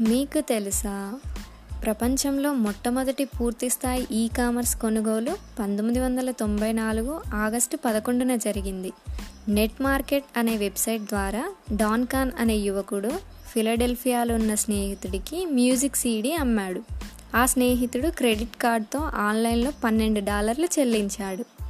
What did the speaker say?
మీకు తెలుసా? ప్రపంచంలో మొట్టమొదటి పూర్తిస్థాయి ఈ కామర్స్ కొనుగోలు పంతొమ్మిది వందల తొంభై నాలుగు ఆగస్టు పదకొండున జరిగింది. నెట్ మార్కెట్ అనే వెబ్సైట్ ద్వారా డాన్ ఖాన్ అనే యువకుడు ఫిలడెల్ఫియాలో ఉన్న స్నేహితుడికి మ్యూజిక్ సీడీ అమ్మాడు. ఆ స్నేహితుడు క్రెడిట్ కార్డ్తో ఆన్లైన్లో పన్నెండు డాలర్లు చెల్లించాడు.